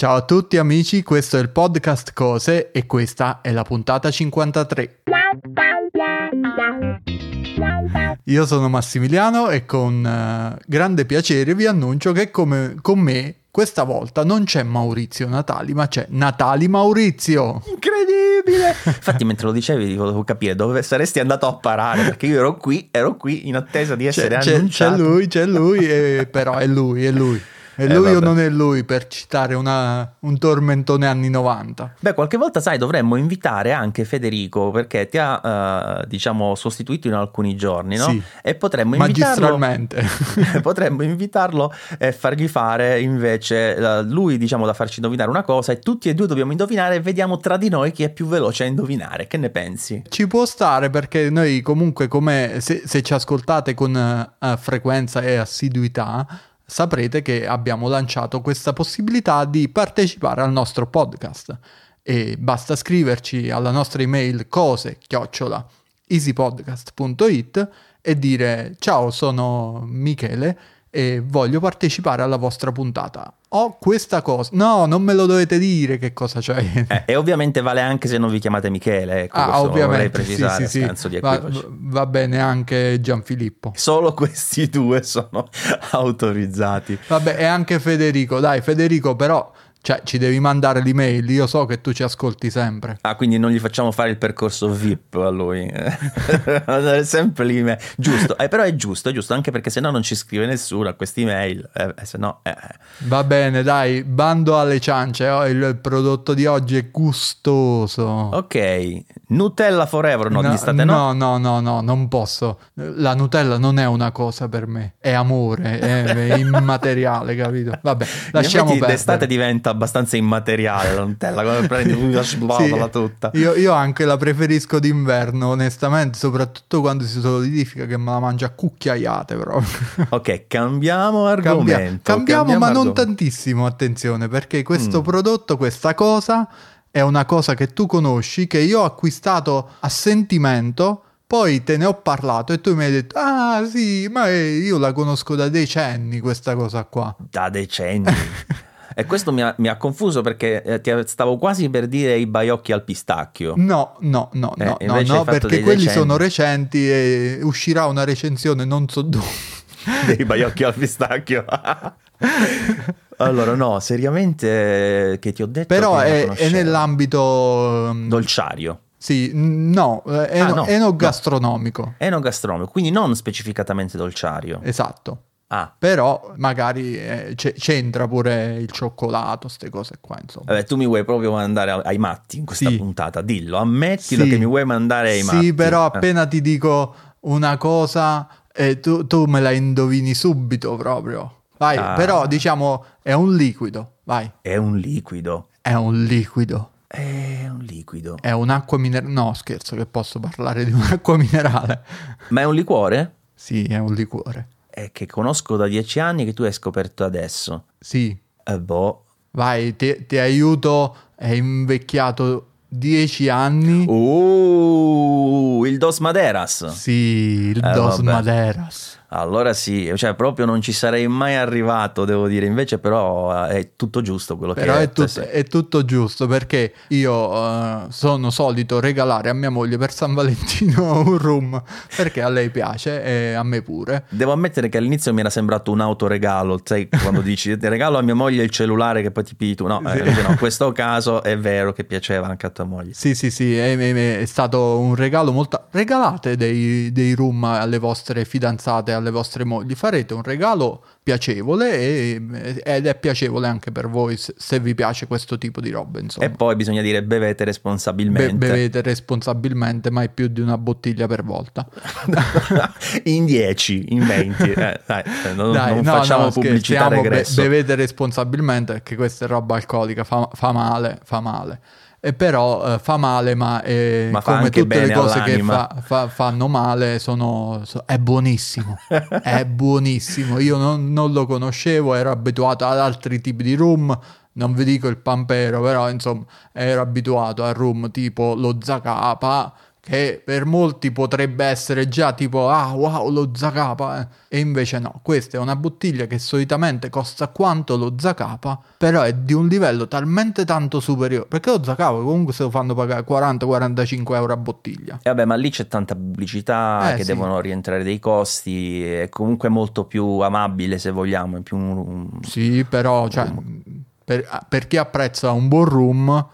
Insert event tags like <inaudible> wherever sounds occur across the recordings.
Ciao a tutti amici, questo è il podcast Cose e questa è la puntata 53. Io sono Massimiliano e con uh, grande piacere vi annuncio che come, con me questa volta non c'è Maurizio Natali, ma c'è Natali Maurizio. Incredibile! <laughs> Infatti, mentre lo dicevi, volevo capire dove saresti andato a parare perché io ero qui, ero qui in attesa di essere c'è, annunciato. C'è lui, c'è lui, e, però è lui, è lui. È eh, lui eh, o non è lui, per citare una, un tormentone anni 90. Beh, qualche volta, sai, dovremmo invitare anche Federico perché ti ha, uh, diciamo, sostituito in alcuni giorni, no? Sì, e potremmo invitarlo. Magistralmente. <laughs> potremmo invitarlo e fargli fare invece lui, diciamo, da farci indovinare una cosa e tutti e due dobbiamo indovinare e vediamo tra di noi chi è più veloce a indovinare. Che ne pensi? Ci può stare perché noi, comunque, come se, se ci ascoltate con uh, frequenza e assiduità saprete che abbiamo lanciato questa possibilità di partecipare al nostro podcast. E basta scriverci alla nostra email cose chiocciola easypodcast.it e dire ciao sono Michele e voglio partecipare alla vostra puntata. Ho questa cosa. No, non me lo dovete dire che cosa c'è. Eh, e ovviamente vale anche se non vi chiamate Michele. Ecco, ah, ovviamente. sì, sì, sì. Va, va, bene anche Gianfilippo. Solo questi due sono <laughs> autorizzati. Vabbè, e anche Federico. Dai, Federico, però cioè, ci devi mandare l'email, io so che tu ci ascolti sempre. Ah, quindi non gli facciamo fare il percorso VIP a lui. <laughs> sempre l'email. Giusto, eh, però è giusto, è giusto, anche perché se no non ci scrive nessuno a questi email. Eh, eh se no, eh, eh. Va bene, dai, bando alle ciance. Oh, il prodotto di oggi è gustoso. Ok, Nutella Forever, no, no, state, no? No, no, no, non posso. La Nutella non è una cosa per me, è amore, è, è <laughs> immateriale, capito? Vabbè, lasciamo perdere. D'estate diventa abbastanza immateriale la Nutella, come prendi la sì, tutta. Io, io, anche la preferisco d'inverno, onestamente, soprattutto quando si solidifica che me la mangia a cucchiaiate proprio. ok, cambiamo argomento. Cambia, cambiamo, cambiamo, ma argomento. non tantissimo, attenzione, perché questo mm. prodotto, questa cosa è una cosa che tu conosci, che io ho acquistato a sentimento poi te ne ho parlato e tu mi hai detto, ah sì, ma io la conosco da decenni questa cosa qua. Da decenni? <laughs> E questo mi ha, mi ha confuso perché eh, ti stavo quasi per dire i baiocchi al pistacchio. No, no, no, eh, no, no, no perché quelli recenti. sono recenti e uscirà una recensione non so dove. <laughs> dei baiocchi al pistacchio. <laughs> allora, no, seriamente che ti ho detto. Però è, è, nell'ambito mm, dolciario. Sì, no, è ah, no, enogastronomico. No. Enogastronomico, quindi non specificatamente dolciario. Esatto. Ah. Però magari eh, c- c'entra pure il cioccolato, queste cose qua, insomma. Vabbè, tu mi vuoi proprio mandare ai matti in questa sì. puntata, dillo, ammettilo sì. che mi vuoi mandare ai matti. Sì, però eh. appena eh. ti dico una cosa, eh, tu, tu, me la indovini subito proprio. Vai, ah. però diciamo è un liquido, vai. È un liquido. È un liquido. È un liquido. È un'acqua minerale. No, scherzo, che posso parlare di <laughs> un'acqua minerale. Ma è un liquore? Sì, è un liquore che conosco da dieci anni che tu hai scoperto adesso. Sì. Eh, boh. Vai, ti, ti aiuto, è invecchiato dieci anni. Uh, il Dos Maderas. Sì, il eh, Dos vabbè. Maderas. Allora sì, cioè proprio non ci sarei mai arrivato, devo dire, invece però eh, è tutto giusto quello però che è tutto, sì. è tutto giusto perché io uh, sono solito regalare a mia moglie per San Valentino <laughs> un room perché a lei piace e a me pure. Devo ammettere che all'inizio mi era sembrato un autoregalo, sai quando dici <laughs> regalo a mia moglie il cellulare che poi ti pidi tu, no, sì. eh, no, in questo caso è vero che piaceva anche a tua moglie. Sì, sì, sì, è, è, è stato un regalo molto... Regalate dei, dei room alle vostre fidanzate, alle vostre mogli, farete un regalo piacevole e, ed è piacevole anche per voi se, se, vi piace questo tipo di roba. Insomma. E poi bisogna dire bevete responsabilmente. Be- bevete responsabilmente, mai più di una bottiglia per volta. <laughs> in 10, in 20. Eh, dai, non, dai, non no, facciamo no, pubblicità regresso. Be- bevete responsabilmente perché questa è roba alcolica, fa, fa male, fa male e però eh, fa male, ma, eh, ma come tutte le cose all'anima. che fa, fa, fanno male, sono, so, è buonissimo. è <laughs> buonissimo. Io non, non, lo conoscevo, ero abituato ad altri tipi di rum. Non vi dico il pampero, però insomma ero abituato a rum tipo lo Zacapa che per molti potrebbe essere già tipo ah wow lo Zacapa eh. e invece no, questa è una bottiglia che solitamente costa quanto lo Zacapa però è di un livello talmente tanto superiore perché lo Zacapa comunque se lo fanno pagare 40-45 euro a bottiglia e vabbè ma lì c'è tanta pubblicità Eh, che sì. devono rientrare dei costi è comunque molto più amabile se vogliamo è più un- sì però cioè, per, per chi apprezza un buon room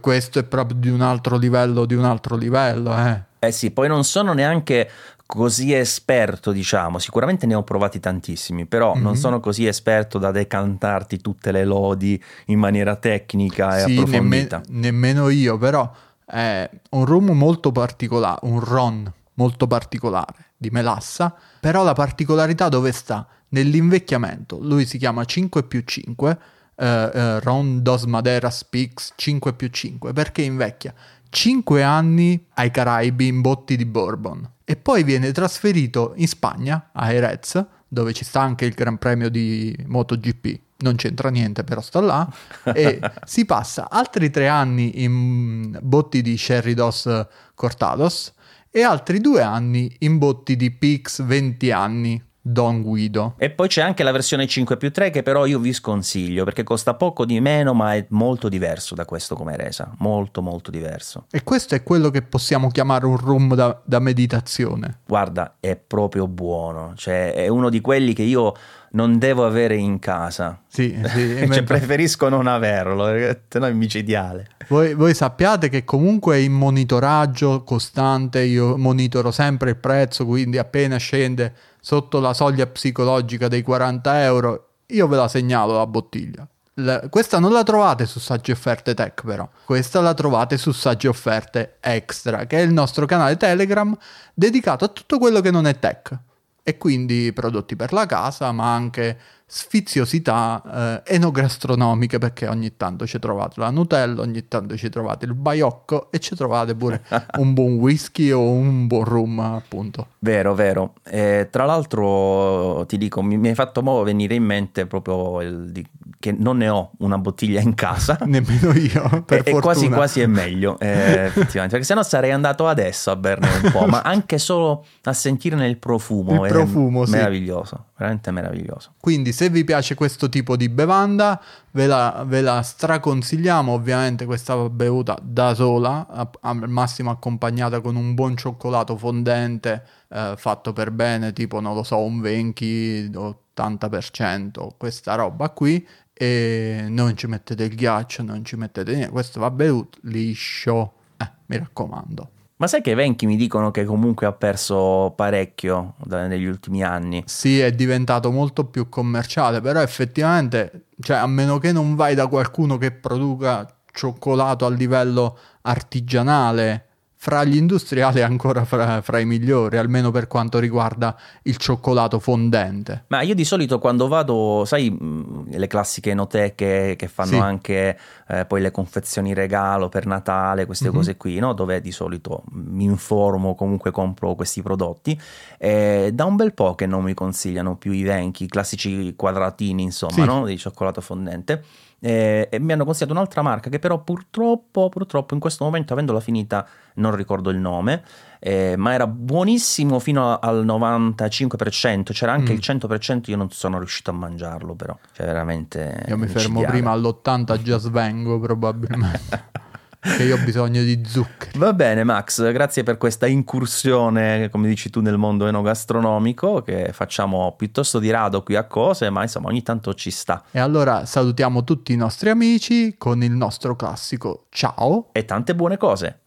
questo è proprio di un altro livello di un altro livello eh. Eh sì, poi non sono neanche così esperto, diciamo, sicuramente ne ho provati tantissimi, però non Mhm. sono così esperto da decantarti tutte le lodi in maniera tecnica e Sì, approfondita. nemmeno io, però è un rum molto particolare, un ron molto particolare di melassa, però la particolarità dove sta? Nell'invecchiamento. Lui si chiama 5 più 5, eh, eh, Ron Dos Madeira Speaks 5 più 5, perché invecchia 5 anni ai Caraibi in botti di bourbon e poi viene trasferito in Spagna, a Jerez, dove ci sta anche il Gran Premio di MotoGP. Non c'entra niente, però sta là. E <laughs> si passa altri tre anni in botti di Sherry Dos Cortados e altri due anni in botti di Pix 20 anni Don Guido. E poi c'è anche la versione 5 più 3 che però io vi sconsiglio perché costa poco di meno ma è molto diverso da questo come resa, molto molto diverso. E questo è quello che possiamo chiamare un rum da, da meditazione. Guarda, è proprio buono, cioè è uno di quelli che io non devo avere in casa. Sì, sì. <laughs> cioè, preferisco non averlo, perché se no è micidiale. Voi, voi sappiate che comunque in monitoraggio costante, io monitoro sempre il prezzo, quindi appena scende sotto la soglia psicologica dei 40 euro, io ve la segnalo la bottiglia. La- questa non la trovate su Saggi Offerte Tech però, questa la trovate su Saggi Offerte Extra, che è il nostro canale Telegram dedicato a tutto quello che non è tech. E quindi prodotti per la casa, ma anche sfiziosità eh, enogastronomiche, perché ogni tanto ci trovate la Nutella, ogni tanto ci trovate il baiocco e ci trovate pure <laughs> un buon whisky o un buon rum, appunto. Vero, vero. Eh, tra l'altro ti dico, mi, mi hai fatto venire in mente proprio il- di- che non ne ho una bottiglia in casa. <laughs> Nemmeno io, per e, e quasi quasi è meglio, eh, <laughs> effettivamente, perché sennò sarei andato adesso a berne un po', ma anche solo a sentirne il profumo. Il profumo, sì. Meraviglioso, veramente meraviglioso. Quindi se vi piace questo tipo di bevanda ve la, ve la straconsigliamo, ovviamente questa bevuta da sola, al massimo accompagnata con un buon cioccolato fondente eh, fatto per bene, tipo non lo so, un 20, 80%, questa roba qui e non ci mettete il ghiaccio, non ci mettete niente, questo va bevuto liscio, eh, mi raccomando. Ma sai che i Venchi mi dicono che comunque ha perso parecchio da- negli ultimi anni? Sì, è diventato molto più commerciale, però effettivamente, cioè, a meno che non vai da qualcuno che produca cioccolato a livello artigianale, fra gli industriali è ancora fra, fra i migliori, almeno per quanto riguarda il cioccolato fondente. Ma io di solito quando vado, sai, mh, le classiche enoteche che fanno Sì. anche eh, poi le confezioni regalo per Natale, queste Mhm. cose qui, no? Dove di solito mi informo, comunque compro questi prodotti. E da un bel po' che non mi consigliano più i venchi, i classici quadratini, insomma, Sì. no? Di cioccolato fondente. E, e mi hanno consigliato un'altra marca che però purtroppo, purtroppo in questo momento, avendola finita, non ricordo il nome, eh, ma era buonissimo fino al 95%, c'era anche Mm. il 100%, io non sono riuscito a mangiarlo però, cioè veramente... Io mi fermo prima all'80 già svengo probabilmente, <laughs> che io ho bisogno di zuccheri. Va bene Max, grazie per questa incursione, come dici tu, nel mondo enogastronomico che facciamo piuttosto di rado qui a cose, ma insomma ogni tanto ci sta. E allora salutiamo tutti i nostri amici con il nostro classico ciao. E tante buone cose.